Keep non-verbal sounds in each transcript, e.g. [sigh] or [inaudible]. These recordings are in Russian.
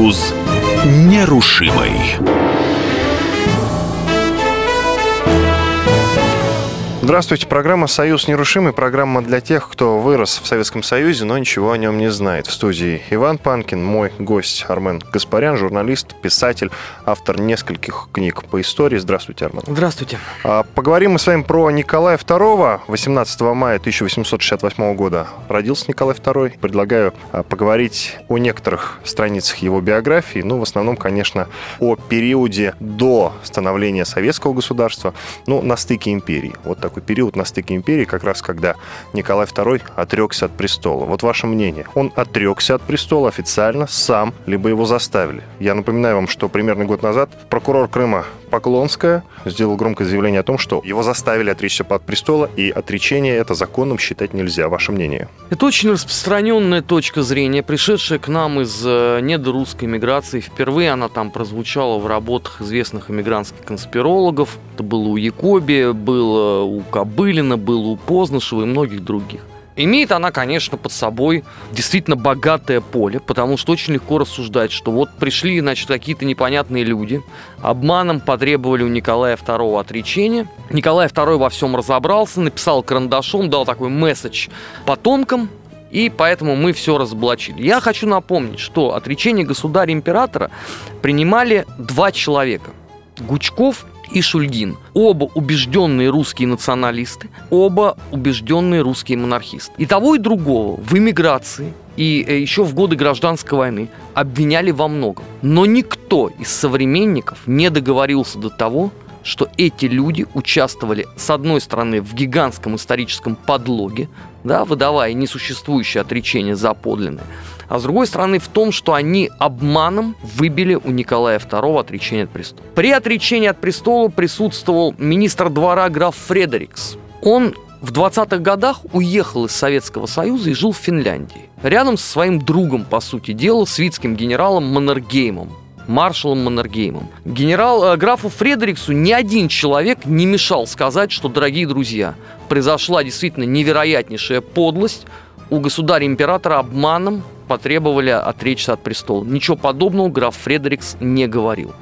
Союз нерушимый. Здравствуйте, программа «Союз нерушимый», программа для тех, кто вырос в Советском Союзе, но ничего о нем не знает. В студии Иван Панкин, мой гость Армен Гаспарян, журналист, писатель, автор нескольких книг по истории. Здравствуйте, Армен. Здравствуйте. А, поговорим мы с вами про Николая II. 18 мая 1868 года родился Николай II. Предлагаю а, поговорить о некоторых страницах его биографии, ну, в основном, конечно, о периоде до становления советского государства, ну, на стыке империи. Вот такой такой период на стыке империи, как раз когда Николай II отрекся от престола. Вот ваше мнение. Он отрекся от престола официально сам, либо его заставили? Я напоминаю вам, что примерно год назад прокурор Крыма Поклонская сделал громкое заявление о том, что его заставили отречься от престола, и отречение это законным считать нельзя. Ваше мнение? Это очень распространенная точка зрения, пришедшая к нам из э, недорусской миграции. Впервые она там прозвучала в работах известных иммигрантских конспирологов. Это было у Якоби, было у Кобылина, было у Познышева и многих других. Имеет она, конечно, под собой действительно богатое поле, потому что очень легко рассуждать, что вот пришли, значит, какие-то непонятные люди, обманом потребовали у Николая II отречения. Николай II во всем разобрался, написал карандашом, дал такой месседж потомкам, и поэтому мы все разоблачили. Я хочу напомнить, что отречение государя-императора принимали два человека. Гучков и Шульгин. Оба убежденные русские националисты, оба убежденные русские монархисты. И того, и другого в эмиграции и э, еще в годы гражданской войны обвиняли во многом. Но никто из современников не договорился до того, что эти люди участвовали, с одной стороны, в гигантском историческом подлоге, да, выдавая несуществующее отречение за подлинное, а с другой стороны в том, что они обманом выбили у Николая II отречение от престола. При отречении от престола присутствовал министр двора граф Фредерикс. Он в 20-х годах уехал из Советского Союза и жил в Финляндии. Рядом со своим другом, по сути дела, свитским генералом Маннергеймом маршалом Маннергеймом. Генерал э, графу Фредериксу ни один человек не мешал сказать, что, дорогие друзья, произошла действительно невероятнейшая подлость. У государя-императора обманом потребовали отречься от престола. Ничего подобного граф Фредерикс не говорил.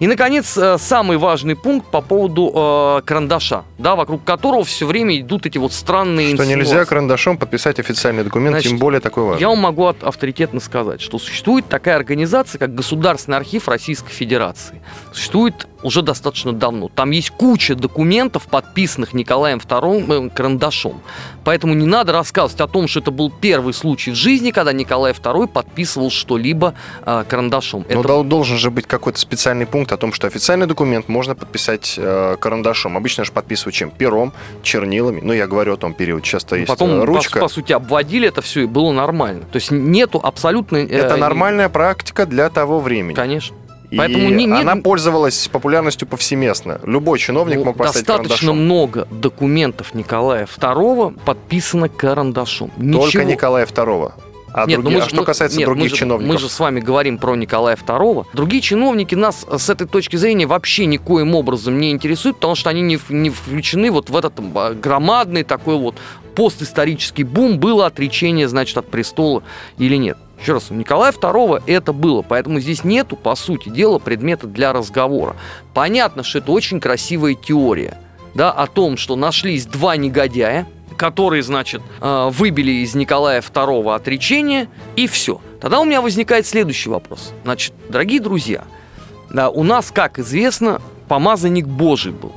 И, наконец, э, самый важный пункт по поводу э, карандаша, да, вокруг которого все время идут эти вот странные Что инсинуации. нельзя карандашом подписать официальный документ, Значит, тем более такой важный. Я вам могу авторитетно сказать, что существует такая организация, как Государственный архив Российской Федерации. Существует уже достаточно давно. Там есть куча документов, подписанных Николаем II э, карандашом. Поэтому не надо рассказывать о том, что это был первый случай в жизни, когда Николай II подписывал что-либо э, карандашом. Но это... должен же быть какой-то специальный пункт о том, что официальный документ можно подписать э, карандашом. Обычно же подписывают чем? Пером, чернилами. Ну, я говорю о том периоде. Часто есть Потом, э, ручка. По, по сути, обводили это все, и было нормально. То есть нету абсолютно... Э, это нормальная практика для того времени. Конечно. И Поэтому не, не, она пользовалась популярностью повсеместно. Любой чиновник ну, мог поставить Достаточно карандашом. много документов Николая II подписано карандашом. Ничего... Только Николая II. А, нет, другие, мы, а что касается нет, других мы же, чиновников? Мы же с вами говорим про Николая II. Другие чиновники нас с этой точки зрения вообще никоим образом не интересуют, потому что они не, не включены вот в этот а, громадный такой вот постисторический бум, было отречение, значит, от престола или нет. Еще раз, у Николая II это было, поэтому здесь нету, по сути дела, предмета для разговора. Понятно, что это очень красивая теория, да, о том, что нашлись два негодяя, которые, значит, э, выбили из Николая II отречение, и все. Тогда у меня возникает следующий вопрос. Значит, дорогие друзья, да, у нас, как известно, помазанник Божий был.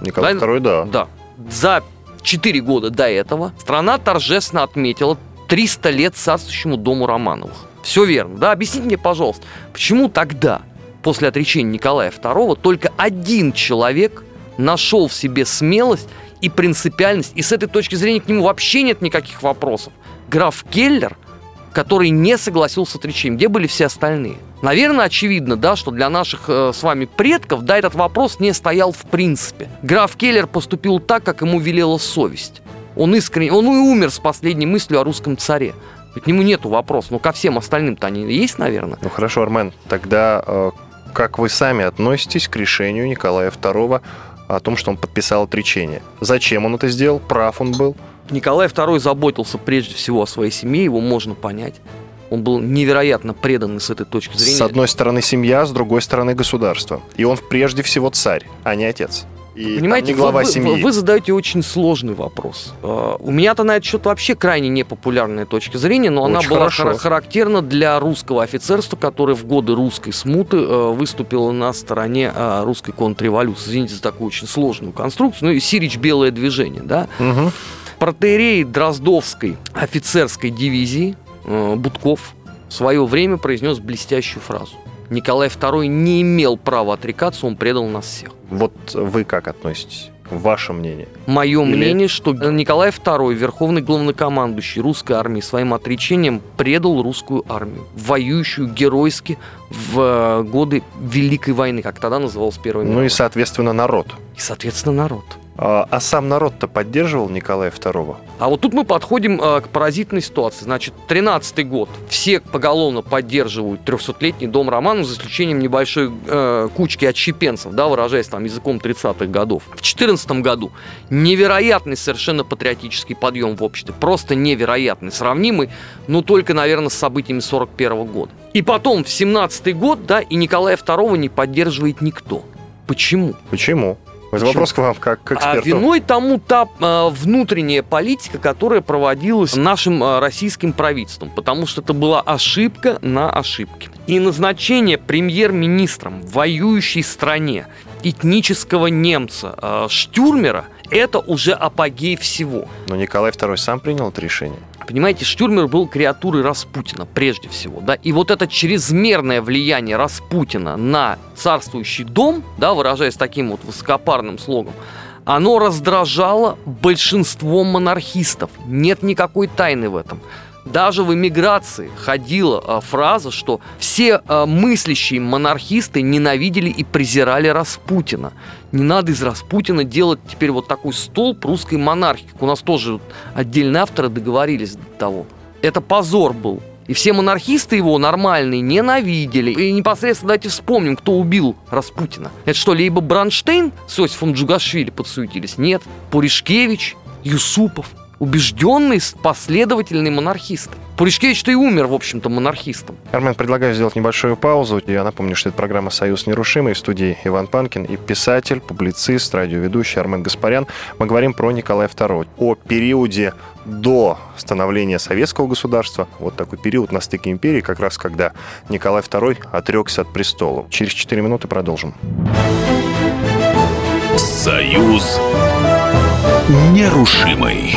Николай да, II, да. Да. За 4 года до этого страна торжественно отметила 300 лет царствующему дому Романовых. Все верно, да? Объясните мне, пожалуйста, почему тогда, после отречения Николая II, только один человек нашел в себе смелость и принципиальность, и с этой точки зрения к нему вообще нет никаких вопросов. Граф Келлер, который не согласился с отречением, где были все остальные? Наверное, очевидно, да, что для наших э, с вами предков, да, этот вопрос не стоял в принципе. Граф Келлер поступил так, как ему велела совесть. Он искренне, он и умер с последней мыслью о русском царе. К нему нету вопросов, но ко всем остальным-то они есть, наверное. Ну хорошо, Армен, тогда э, как вы сами относитесь к решению Николая II о том, что он подписал отречение? Зачем он это сделал? Прав он был? Николай II заботился прежде всего о своей семье, его можно понять. Он был невероятно преданный с этой точки зрения. С одной стороны семья, с другой стороны государство. И он прежде всего царь, а не отец. И Понимаете, не глава вы, семьи. Вы, вы задаете очень сложный вопрос. Э, У меня-то на этот счет вообще крайне непопулярная точка зрения, но она Очень была хорошо. хара- характерна для русского офицерства, которое в годы русской смуты э, выступило на стороне э, русской контрреволюции. Извините за такую очень сложную конструкцию. Ну и Сирич белое движение, да. Мгм. Протеерей Дроздовской офицерской дивизии э, Будков в свое время произнес блестящую фразу. Николай II не имел права отрекаться, он предал нас всех. Вот вы как относитесь? Ваше мнение. Мое Или- мнение, что Николай II, верховный главнокомандующий русской армии, своим отречением предал русскую армию, воюющую геройски в э, годы Великой войны, как тогда называлась Первая Ну мировая. и, соответственно, народ. и, соответственно, народ. А, а сам народ-то поддерживал Николая II? А вот тут мы подходим э, к поразительной ситуации. Значит, 13-й год. Все поголовно поддерживают 300-летний дом Романов, за исключением небольшой э, кучки отщепенцев, да, выражаясь там языком 30-х годов. В 14 году невероятный совершенно патриотический подъем в обществе. Просто невероятный. Сравнимый, ну, только, наверное, с событиями 41 года. И потом, в 17-й год, да, и Николая II не поддерживает никто. Почему? Почему? Это вопрос к вам, как к А эксперту. виной тому та э, внутренняя политика, которая проводилась нашим э, российским правительством, потому что это была ошибка на ошибке. И назначение премьер-министром в воюющей стране этнического немца э, Штюрмера – это уже апогей всего. Но Николай II сам принял это решение. Понимаете, Штюрмер был креатурой Распутина прежде всего, да, и вот это чрезмерное влияние Распутина на царствующий дом, да, выражаясь таким вот высокопарным слогом, оно раздражало большинство монархистов. Нет никакой тайны в этом. Даже в эмиграции ходила а, фраза, что все а, мыслящие монархисты ненавидели и презирали Распутина. Не надо из Распутина делать теперь вот такой столб русской монархии. У нас тоже отдельные авторы договорились до того. Это позор был. И все монархисты его нормальные ненавидели. И непосредственно давайте вспомним, кто убил Распутина. Это что, либо Бранштейн с Иосифом Джугашвили подсуетились? Нет. Пуришкевич, Юсупов. Убежденные, последовательные монархисты. Пуришкевич-то и умер, в общем-то, монархистом. Армен, предлагаю сделать небольшую паузу. Я напомню, что это программа «Союз нерушимый». В студии Иван Панкин и писатель, публицист, радиоведущий Армен Гаспарян. Мы говорим про Николая II, о периоде до становления советского государства. Вот такой период на стыке империи, как раз когда Николай II отрекся от престола. Через 4 минуты продолжим. Союз нерушимый.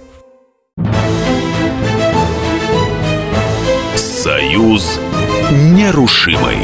Союз нерушимый.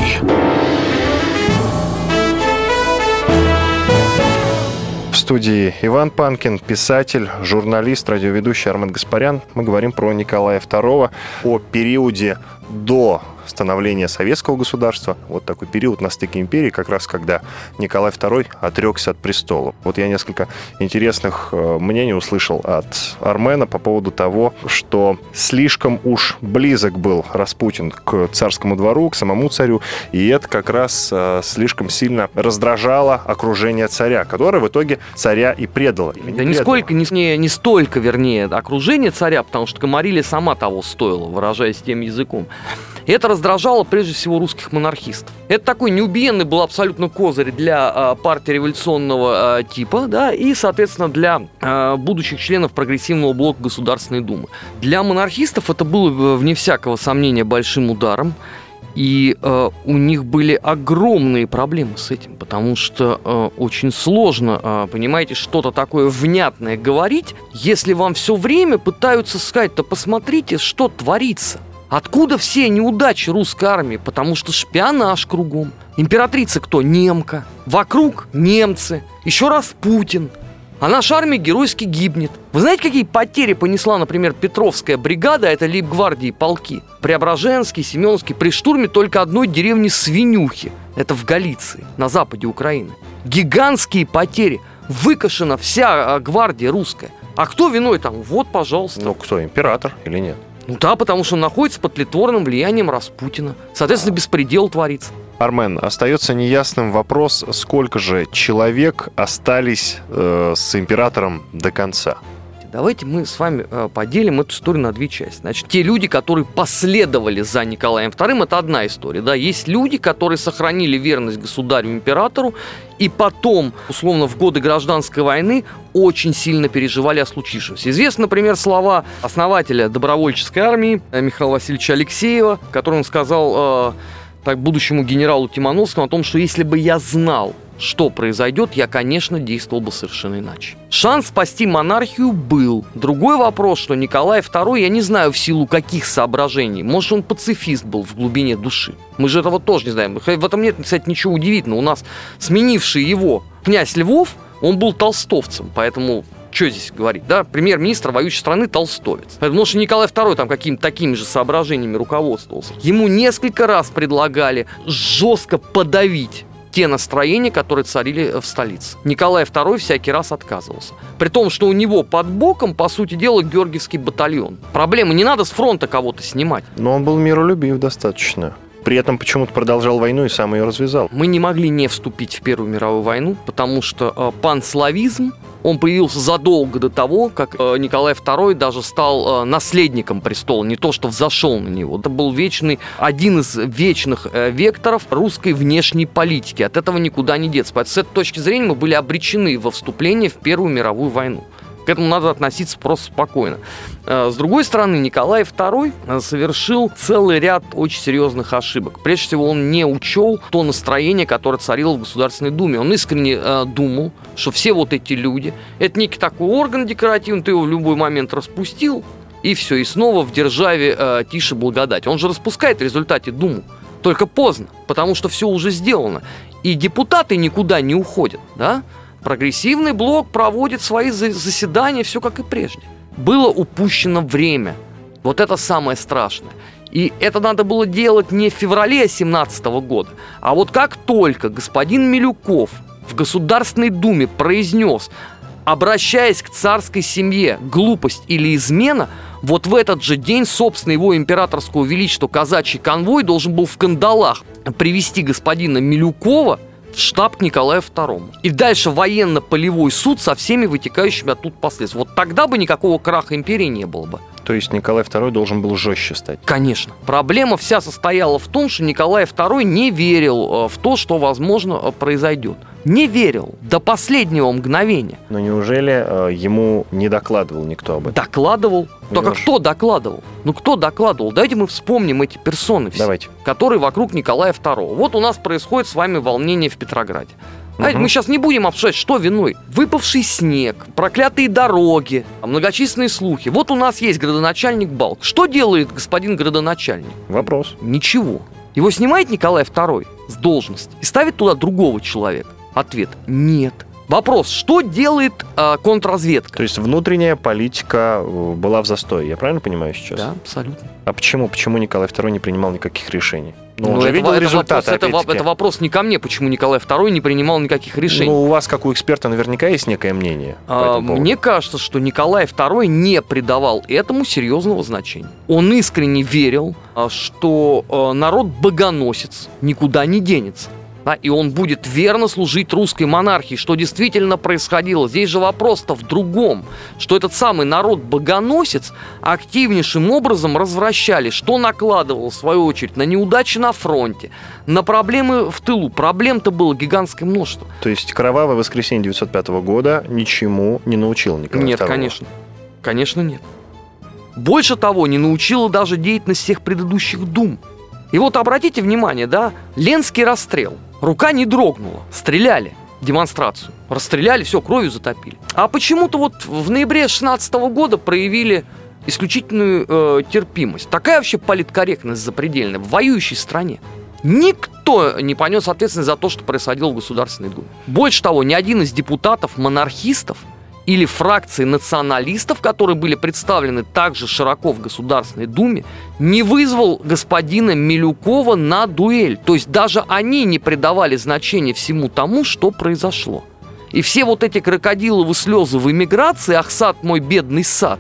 В студии Иван Панкин, писатель, журналист, радиоведущий Армен Гаспарян. Мы говорим про Николая II, о периоде до становления советского государства. Вот такой период на стыке империи, как раз когда Николай II отрекся от престола. Вот я несколько интересных э, мнений услышал от Армена по поводу того, что слишком уж близок был Распутин к царскому двору, к самому царю, и это как раз э, слишком сильно раздражало окружение царя, которое в итоге царя и предало. Или не Да предало. нисколько, не, не, столько, вернее, окружение царя, потому что Камарилия сама того стоила, выражаясь тем языком. И это раздражало прежде всего русских монархистов. Это такой неубиенный был абсолютно козырь для а, партии революционного а, типа, да, и, соответственно, для а, будущих членов прогрессивного блока Государственной Думы. Для монархистов это было, э, вне всякого сомнения, большим ударом. И э, у них были огромные проблемы с этим, потому что э, очень сложно, э, понимаете, что-то такое внятное говорить, если вам все время пытаются сказать, да посмотрите, что творится. Откуда все неудачи русской армии? Потому что шпионаж кругом. Императрица кто? Немка. Вокруг немцы. Еще раз Путин. А наша армия геройски гибнет. Вы знаете, какие потери понесла, например, Петровская бригада, это лейб-гвардии полки? Преображенский, Семеновский, при штурме только одной деревни Свинюхи. Это в Галиции, на западе Украины. Гигантские потери. Выкашена вся а, гвардия русская. А кто виной там? Вот, пожалуйста. Ну, кто, император или нет? Ну да, потому что он находится под тлетворным влиянием Распутина. Соответственно, беспредел творится. Армен, остается неясным вопрос, сколько же человек остались э, с императором до конца. Давайте мы с вами э, поделим эту историю на две части. Значит, те люди, которые последовали за Николаем II, это одна история. Да? Есть люди, которые сохранили верность государю-императору и потом, условно, в годы гражданской войны очень сильно переживали о случившемся. Известны, например, слова основателя добровольческой армии э, Михаила Васильевича Алексеева, который он сказал... Э, так, будущему генералу Тимановскому о том, что если бы я знал, что произойдет, я, конечно, действовал бы совершенно иначе. Шанс спасти монархию был. Другой вопрос, что Николай II, я не знаю в силу каких соображений, может, он пацифист был в глубине души. Мы же этого тоже не знаем. В этом нет, кстати, ничего удивительного. У нас сменивший его князь Львов, он был толстовцем, поэтому что здесь говорить, да, премьер-министр воюющей страны толстовец. Потому что Николай II там какими-то такими же соображениями руководствовался. Ему несколько раз предлагали жестко подавить те настроения, которые царили в столице. Николай II всякий раз отказывался. При том, что у него под боком, по сути дела, Георгиевский батальон. Проблема, не надо с фронта кого-то снимать. Но он был миролюбив достаточно. При этом почему-то продолжал войну и сам ее развязал. Мы не могли не вступить в Первую мировую войну, потому что э, панславизм он появился задолго до того, как э, Николай II даже стал э, наследником престола, не то что взошел на него. Это был вечный, один из вечных э, векторов русской внешней политики. От этого никуда не деться. Поэтому с этой точки зрения мы были обречены во вступление в Первую мировую войну. К этому надо относиться просто спокойно. Э, с другой стороны, Николай II э, совершил целый ряд очень серьезных ошибок. Прежде всего, он не учел то настроение, которое царило в Государственной Думе. Он искренне э, думал, что все вот эти люди, это некий такой орган декоративный, ты его в любой момент распустил, и все, и снова в державе э, тише благодать. Он же распускает в результате Думу. Только поздно, потому что все уже сделано. И депутаты никуда не уходят, да? Прогрессивный блок проводит свои заседания, все как и прежде. Было упущено время. Вот это самое страшное. И это надо было делать не в феврале 2017 года, а вот как только господин Милюков в Государственной Думе произнес, обращаясь к царской семье, глупость или измена, вот в этот же день, собственно, его императорского величества казачий конвой должен был в кандалах привести господина Милюкова в штаб к Николаю II. И дальше военно-полевой суд со всеми вытекающими оттуда последствиями. Вот тогда бы никакого краха империи не было бы. То есть Николай II должен был жестче стать? Конечно. Проблема вся состояла в том, что Николай II не верил э, в то, что, возможно, э, произойдет. Не верил до последнего мгновения. Но неужели э, ему не докладывал никто об этом? Докладывал. Только кто докладывал? Ну кто докладывал? Давайте мы вспомним эти персоны все, Давайте. которые вокруг Николая II. Вот у нас происходит с вами волнение в Петрограде. Угу. мы сейчас не будем обсуждать, что виной. Выпавший снег, проклятые дороги, многочисленные слухи. Вот у нас есть градоначальник Балк. Что делает господин градоначальник? Вопрос. Ничего. Его снимает Николай II с должности и ставит туда другого человека. Ответ – нет. Вопрос, что делает э, контрразведка? То есть внутренняя политика э, была в застое, я правильно понимаю сейчас? Да, абсолютно. А почему? Почему Николай II не принимал никаких решений? Ну, он же это, видел это результаты, вопрос, это, это вопрос не ко мне, почему Николай II не принимал никаких решений. Ну, у вас, как у эксперта, наверняка есть некое мнение. А, мне кажется, что Николай II не придавал этому серьезного значения. Он искренне верил, а, что а, народ богоносец, никуда не денется да, и он будет верно служить русской монархии, что действительно происходило. Здесь же вопрос-то в другом, что этот самый народ-богоносец активнейшим образом развращали, что накладывало, в свою очередь, на неудачи на фронте, на проблемы в тылу. Проблем-то было гигантское множество. То есть кровавое воскресенье 905 года ничему не научил Николай Нет, II? конечно. Конечно, нет. Больше того, не научила даже деятельность всех предыдущих дум. И вот обратите внимание, да, Ленский расстрел. Рука не дрогнула, стреляли демонстрацию. Расстреляли, все, кровью затопили. А почему-то вот в ноябре 16 года проявили исключительную э, терпимость. Такая вообще политкорректность запредельная в воюющей стране. Никто не понес ответственность за то, что происходило в Государственной Думе. Больше того, ни один из депутатов-монархистов или фракции националистов, которые были представлены также широко в Государственной Думе, не вызвал господина Милюкова на дуэль. То есть даже они не придавали значения всему тому, что произошло. И все вот эти крокодиловые слезы в эмиграции, ах, сад мой бедный сад,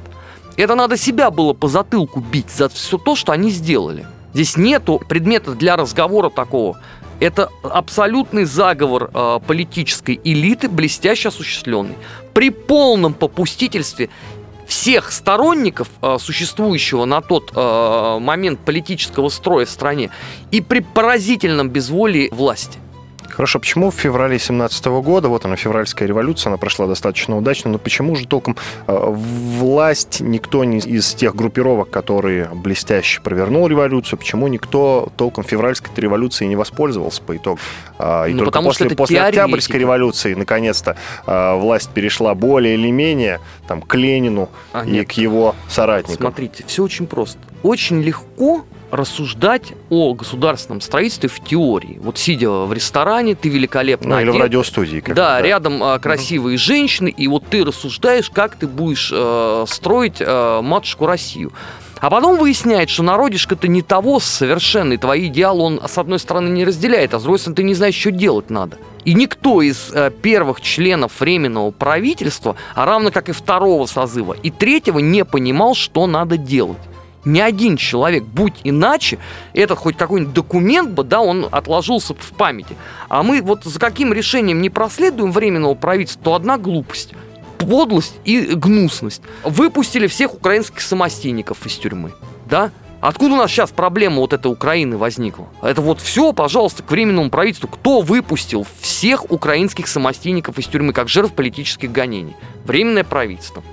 это надо себя было по затылку бить за все то, что они сделали. Здесь нету предмета для разговора такого. Это абсолютный заговор э, политической элиты, блестяще осуществленный. При полном попустительстве всех сторонников э, существующего на тот э, момент политического строя в стране и при поразительном безволии власти. Хорошо, почему в феврале 17 года, вот она, февральская революция, она прошла достаточно удачно, но почему же толком э, власть, никто не из тех группировок, которые блестяще провернул революцию, почему никто толком февральской революции не воспользовался по итогу? Э, и Ну, только потому что после, после. Октябрьской революции, наконец-то, э, власть перешла более или менее там, к Ленину А, и нет. к его соратникам. Смотрите, все очень просто. Очень легко рассуждать о государственном строительстве в теории. Вот сидя в ресторане, ты великолепно Ну, или в одет, радиостудии. как да, бы, рядом а, красивые женщины, и вот ты рассуждаешь, как ты будешь э, строить э, матушку Россию. А потом выясняется, что народишко-то не того совершенно, и твои идеалы он, с одной стороны, не разделяет, а с другой стороны, ты не знаешь, что делать надо. И никто из э, первых членов Временного правительства, а равно как и второго созыва, и третьего не понимал, что надо делать. Ни один человек, будь иначе, этот хоть какой-нибудь документ бы, да, он отложился в памяти. А мы вот за каким решением не проследуем временного правительства, то одна глупость подлость и гнусность. Выпустили всех украинских самостейников из тюрьмы. Да? Откуда у нас сейчас проблема вот этой Украины возникла? Это вот все, пожалуйста, к временному правительству. Кто выпустил всех украинских самостейников из тюрьмы, как жертв политических гонений? Временное правительство.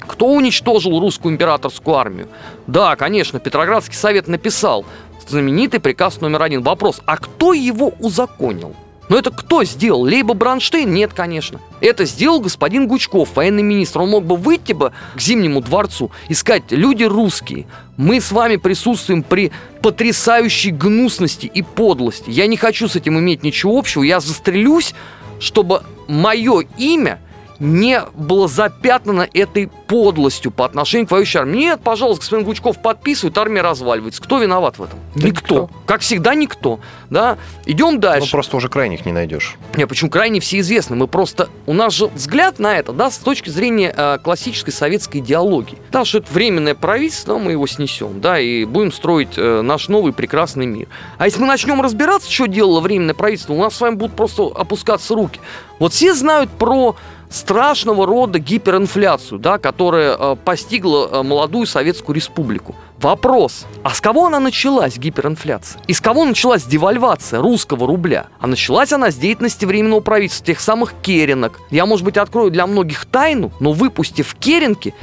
Кто уничтожил русскую императорскую армию? Да, конечно, Петроградский совет написал знаменитый приказ номер один. Вопрос, а кто его узаконил? Но это кто сделал? Лейба Бронштейн? Нет, конечно. Это сделал господин Гучков, военный министр. Он мог бы выйти бы к Зимнему дворцу и сказать, люди русские, мы с вами присутствуем при потрясающей гнусности и подлости. Я не хочу с этим иметь ничего общего. Я застрелюсь, чтобы мое имя не было запятнано этой подлостью по отношению к воюющей армии. Нет, пожалуйста, господин Гучков подписывает, армия разваливается. Кто виноват в этом? Да никто. никто. Как всегда, никто. Да? Идем Ну, дальше. просто уже крайних не найдешь. Не, почему крайне все известны. Мы просто... У нас же взгляд на это, да, с точки зрения э, классической советской идеологии. Да, что это временное правительство, мы его снесем, да, и будем строить э, наш новый прекрасный мир. А если мы начнем разбираться, что делало временное правительство, у нас с вами будут просто опускаться руки. Вот все знают про страшного рода гиперинфляцию, да, которая э, постигла э, молодую Советскую Республику. Вопрос, а с кого она началась, гиперинфляция? И с кого началась девальвация русского рубля? А началась она с деятельности Временного правительства, тех самых керенок. Я, может быть, открою для многих тайну, но выпустив керенки,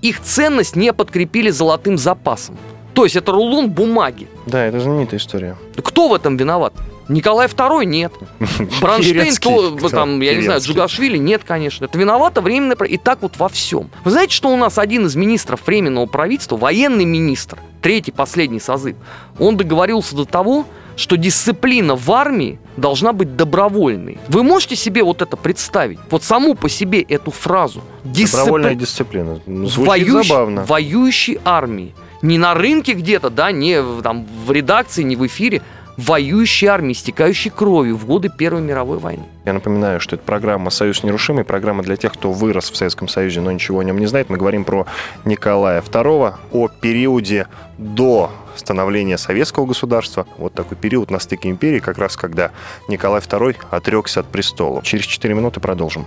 их ценность не подкрепили золотым запасом. То есть это рулон бумаги. Да, это знаменитая история. Кто в этом виноват? Николай II нет. [laughs] Бронштейн, то, Кто? там, я не знаю. Джугашвили, нет, конечно. Это виновато временное правительство. И так вот во всем. Вы знаете, что у нас один из министров временного правительства, военный министр, третий, последний созыв, он договорился до того, что дисциплина в армии должна быть добровольной. Вы можете себе вот это представить? Вот саму по себе эту фразу. Добровольная Дисципли- дисциплина. Ну, Звучит воюющей- забавно. воюющей армии. Не на рынке где-то, да, не там, в редакции, не в эфире. Воюющей армии, истекающей кровью в годы Первой мировой войны. Я напоминаю, что это программа «Союз нерушимый», программа для тех, кто вырос в Советском Союзе, но ничего о нем не знает. Мы говорим про Николая II, о периоде до становления советского государства. Вот такой период на стыке империи, как раз когда Николай II отрекся от престола. Через 4 минуты продолжим.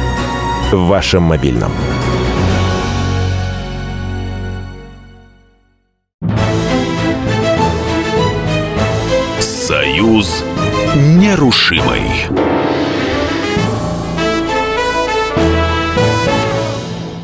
В вашем мобильном. Союз нерушимый.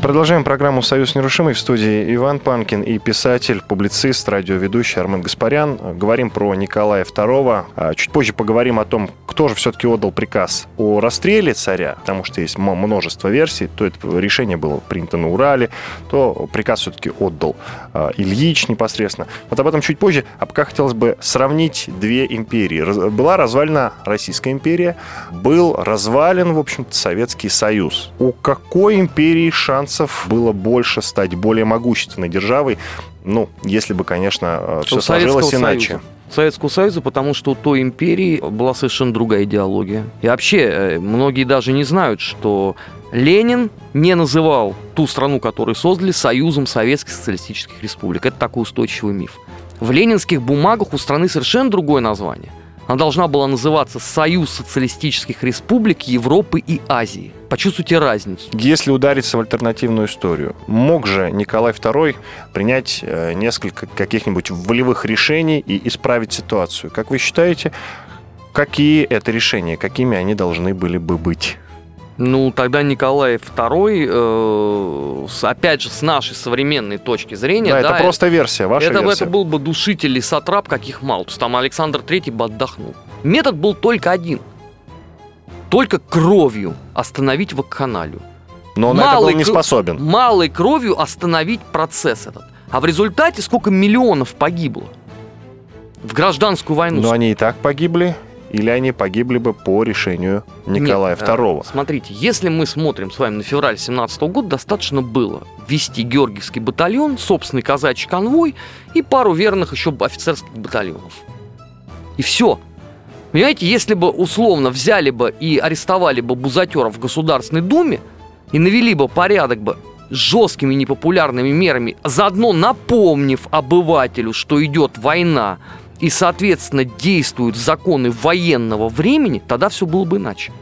Продолжаем программу «Союз нерушимый» в студии Иван Панкин и писатель, публицист, радиоведущий Армен Гаспарян. Говорим про Николая II. А чуть позже поговорим о том, кто же все-таки отдал приказ о расстреле царя, потому что есть множество версий. То это решение было принято на Урале, то приказ все-таки отдал а, Ильич непосредственно. Вот об этом чуть позже. А пока хотелось бы сравнить две империи. Была развалена Российская империя, был развален, в общем-то, Советский Союз. У какой империи шанс шансов было больше стать более могущественной державой, ну, если бы, конечно, все сложилось иначе. Союза. Советского Союза, потому что у той империи была совершенно другая идеология. И вообще, э, многие даже не знают, что Ленин не называл ту страну, которую создали, Союзом Советских Социалистических Республик. Это такой устойчивый миф. В ленинских бумагах у страны совершенно другое название. Она должна была называться Союз социалистических республик Европы и Азии. Почувствуйте разницу. Если удариться в альтернативную историю, мог же Николай II принять э, несколько каких-нибудь волевых решений и исправить ситуацию? Как вы считаете, какие это решения, какими они должны были бы быть? Ну, тогда Николай II, э, опять же, с нашей современной точки зрения... Да, да это просто версия, ваша это, версия. Это был бы душитель и сатрап, каких мало. То есть там Александр III бы отдохнул. Метод был только один. Только кровью остановить вакханалию. Но он малой, это был не способен. Малой кровью остановить процесс этот. А в результате сколько миллионов погибло в гражданскую войну. Но они и так погибли или они погибли бы по решению Николая Нет, II. Смотрите, если мы смотрим с вами на февраль 17 года, достаточно было ввести Георгиевский батальон, собственный казачий конвой и пару верных еще офицерских батальонов. И все. Понимаете, если бы условно взяли бы и арестовали бы бузатеров в Государственной Думе и навели бы порядок бы жесткими непопулярными мерами, заодно напомнив обывателю, что идет война, и, соответственно, действуют законы военного времени, тогда все было бы иначе.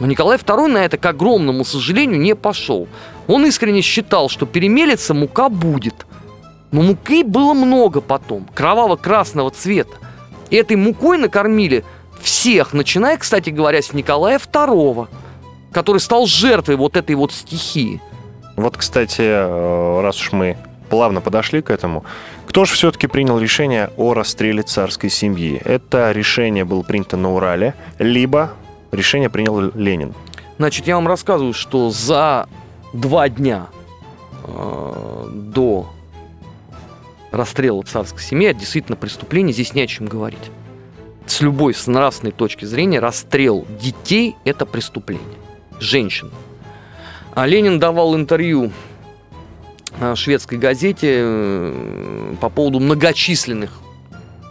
Но Николай II на это, к огромному сожалению, не пошел. Он искренне считал, что перемелется мука будет. Но муки было много потом, кроваво-красного цвета. И этой мукой накормили всех, начиная, кстати говоря, с Николая II, который стал жертвой вот этой вот стихии. Вот, кстати, э, раз уж мы плавно подошли к этому. Кто же все-таки принял решение о расстреле царской семьи? Это решение было принято на Урале, либо решение принял Ленин. Значит, я вам рассказываю, что за два дня э, до расстрела царской семьи это действительно преступление, здесь не о чем говорить. С любой, с нравственной точки зрения, расстрел детей – это преступление. Женщин. А Ленин давал интервью шведской газете э, по поводу многочисленных,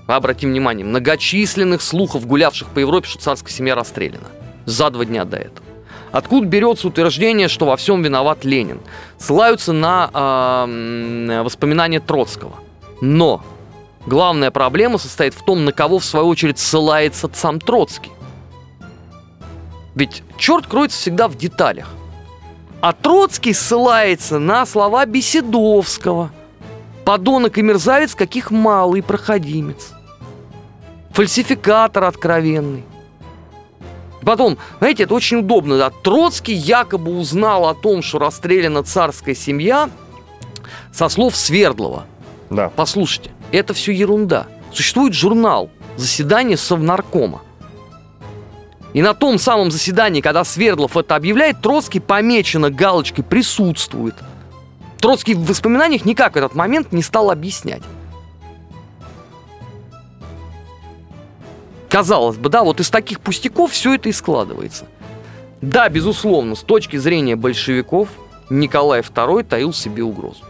обратим внимание, многочисленных слухов, гулявших по Европе, что царская семья расстреляна. За два дня до этого. Откуда берется утверждение, что во всем виноват Ленин? Ссылаются на э, воспоминания Троцкого. Но главная проблема состоит в том, на кого, в свою очередь, ссылается сам Троцкий. Ведь черт кроется всегда в деталях. А Троцкий ссылается на слова Беседовского. Подонок и мерзавец, каких малый проходимец. Фальсификатор откровенный. Потом, знаете, это очень удобно, да, Троцкий якобы узнал о том, что расстреляна царская семья со слов Свердлова. Да. Послушайте, это все ерунда. Существует журнал «Заседание Совнаркома». И на том самом заседании, когда Свердлов это объявляет, Троцкий помечено галочкой «присутствует». Троцкий в воспоминаниях никак этот момент не стал объяснять. Казалось бы, да, вот из таких пустяков все это и складывается. Да, безусловно, с точки зрения большевиков Николай II таил себе угрозу.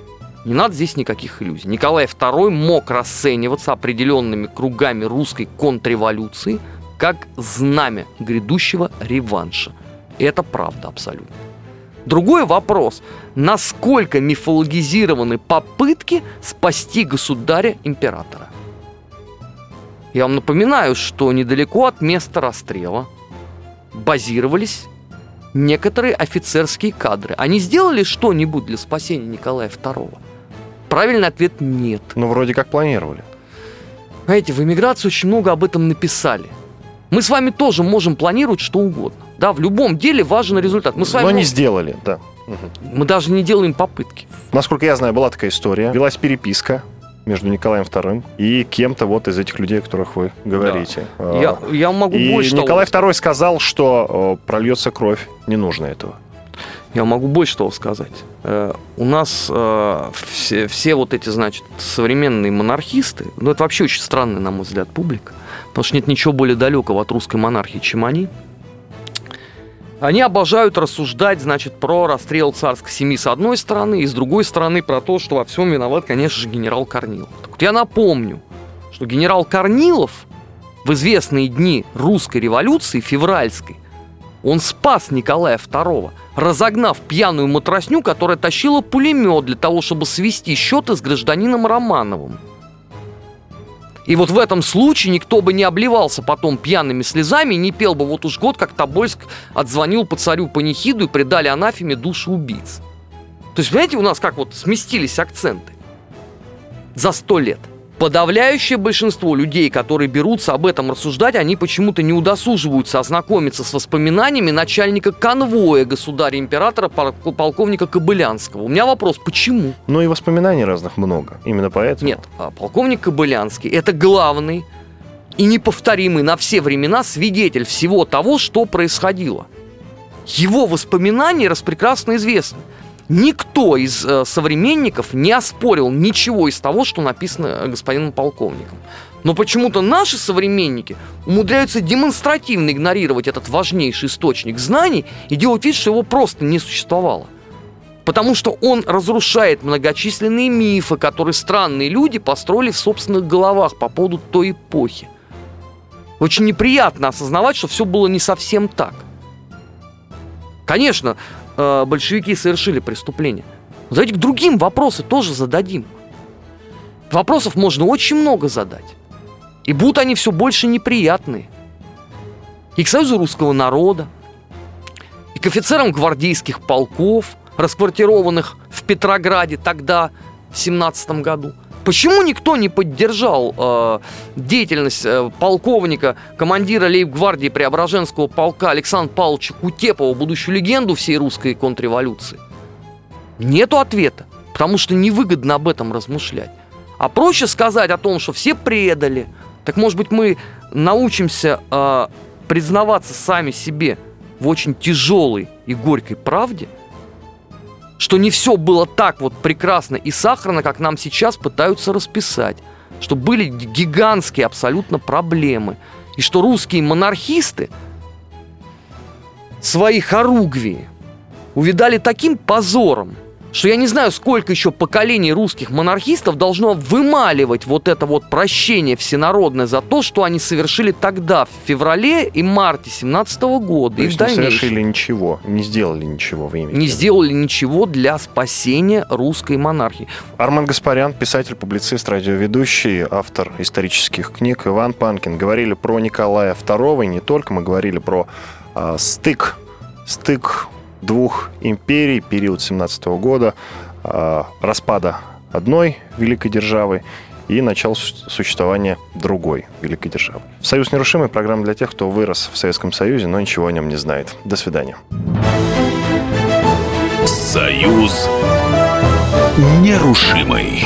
Не надо здесь никаких иллюзий. Николай II мог расцениваться определенными кругами русской контрреволюции – как знамя грядущего реванша. И это правда абсолютно. Другой вопрос, насколько мифологизированы попытки спасти государя-императора. Я вам напоминаю, что недалеко от места расстрела базировались некоторые офицерские кадры. Они сделали что-нибудь для спасения Николая II? Правильный ответ – нет. Ну, вроде как планировали. Знаете, в эмиграции очень много об этом написали. Мы с вами тоже можем планировать что угодно. Да, в любом деле важен результат. Мы с вами Но не можем- сделали, да. Мгм. Мы даже не делаем попытки. Насколько я знаю, была такая история. Велась переписка между Николаем II и кем-то вот из этих людей, о которых вы говорите. А, Я, я могу И больше Николай II сказал, что э, прольется кровь, не нужно этого. Я могу больше того сказать. Э, У нас э, все, все вот эти, значит, современные монархисты, ну это вообще очень странная, на мой взгляд, публика, потому что нет ничего более далекого от русской монархии, чем они. Они обожают рассуждать, значит, про расстрел царской семьи с одной стороны, и с другой стороны про то, что во всем виноват, конечно же, генерал Корнилов. Так вот я напомню, что генерал Корнилов в известные дни русской революции, февральской, он спас Николая II, разогнав пьяную матросню, которая тащила пулемет для того, чтобы свести счеты с гражданином Романовым. И вот в этом случае никто бы не обливался потом пьяными слезами не пел бы вот уж год, как Тобольск отзвонил по царю панихиду и предали анафеме души убийц. То есть, понимаете, у нас как вот сместились акценты за сто лет. Подавляющее большинство людей, которые берутся об этом рассуждать, они почему-то не удосуживаются ознакомиться с воспоминаниями начальника конвоя государя-императора пол- полковника Кобылянского. У меня вопрос, почему? Ну и воспоминаний разных много. Именно поэтому. Нет, а полковник Кобылянский – это главный и неповторимый на все времена свидетель всего того, что происходило. Его воспоминания распрекрасно известны. Никто из э, современников не оспорил ничего из того, что написано э, господином полковником. Но почему-то наши современники умудряются демонстративно игнорировать этот важнейший источник знаний и делать вид, что его просто не существовало. Потому что он разрушает многочисленные мифы, которые странные люди построили в собственных головах по поводу той эпохи. Очень неприятно осознавать, что все было не совсем так. Конечно, э, большевики совершили преступление. Давайте к другим вопросы тоже зададим. Вопросов можно очень много задать. И будут они все больше неприятные. И к Союзу русского народа, и к офицерам гвардейских полков, расквартированных в Петрограде тогда, в 17 году. Почему никто не поддержал э, деятельность э, полковника, командира лейб-гвардии Преображенского полка Александра Павловича Кутепова, будущую легенду всей русской контрреволюции? Нету ответа, потому что невыгодно об этом размышлять. А проще сказать о том, что все предали. Так может быть мы научимся э, признаваться сами себе в очень тяжелой и горькой правде, что не все было так вот прекрасно и сахарно, как нам сейчас пытаются расписать, что были гигантские абсолютно проблемы, и что русские монархисты свои хоругвии увидали таким позором, что я не знаю, сколько еще поколений русских монархистов должно вымаливать вот это вот прощение всенародное за то, что они совершили тогда, в феврале и марте 17 года, То и в есть не дальнейшем. совершили ничего, не сделали ничего в имя. Не сделали ничего для спасения русской монархии. Армен Гаспарян, писатель, публицист, радиоведущий, автор исторических книг, Иван Панкин. Говорили про Николая II, и не только, мы говорили про а, стык, стык двух империй, период 17 года, а, распада одной великой державы и начало су- существования другой великой державы. «Союз нерушимый» – программа для тех, кто вырос в Советском Союзе, но ничего о нем не знает. До свидания. Союз нерушимый.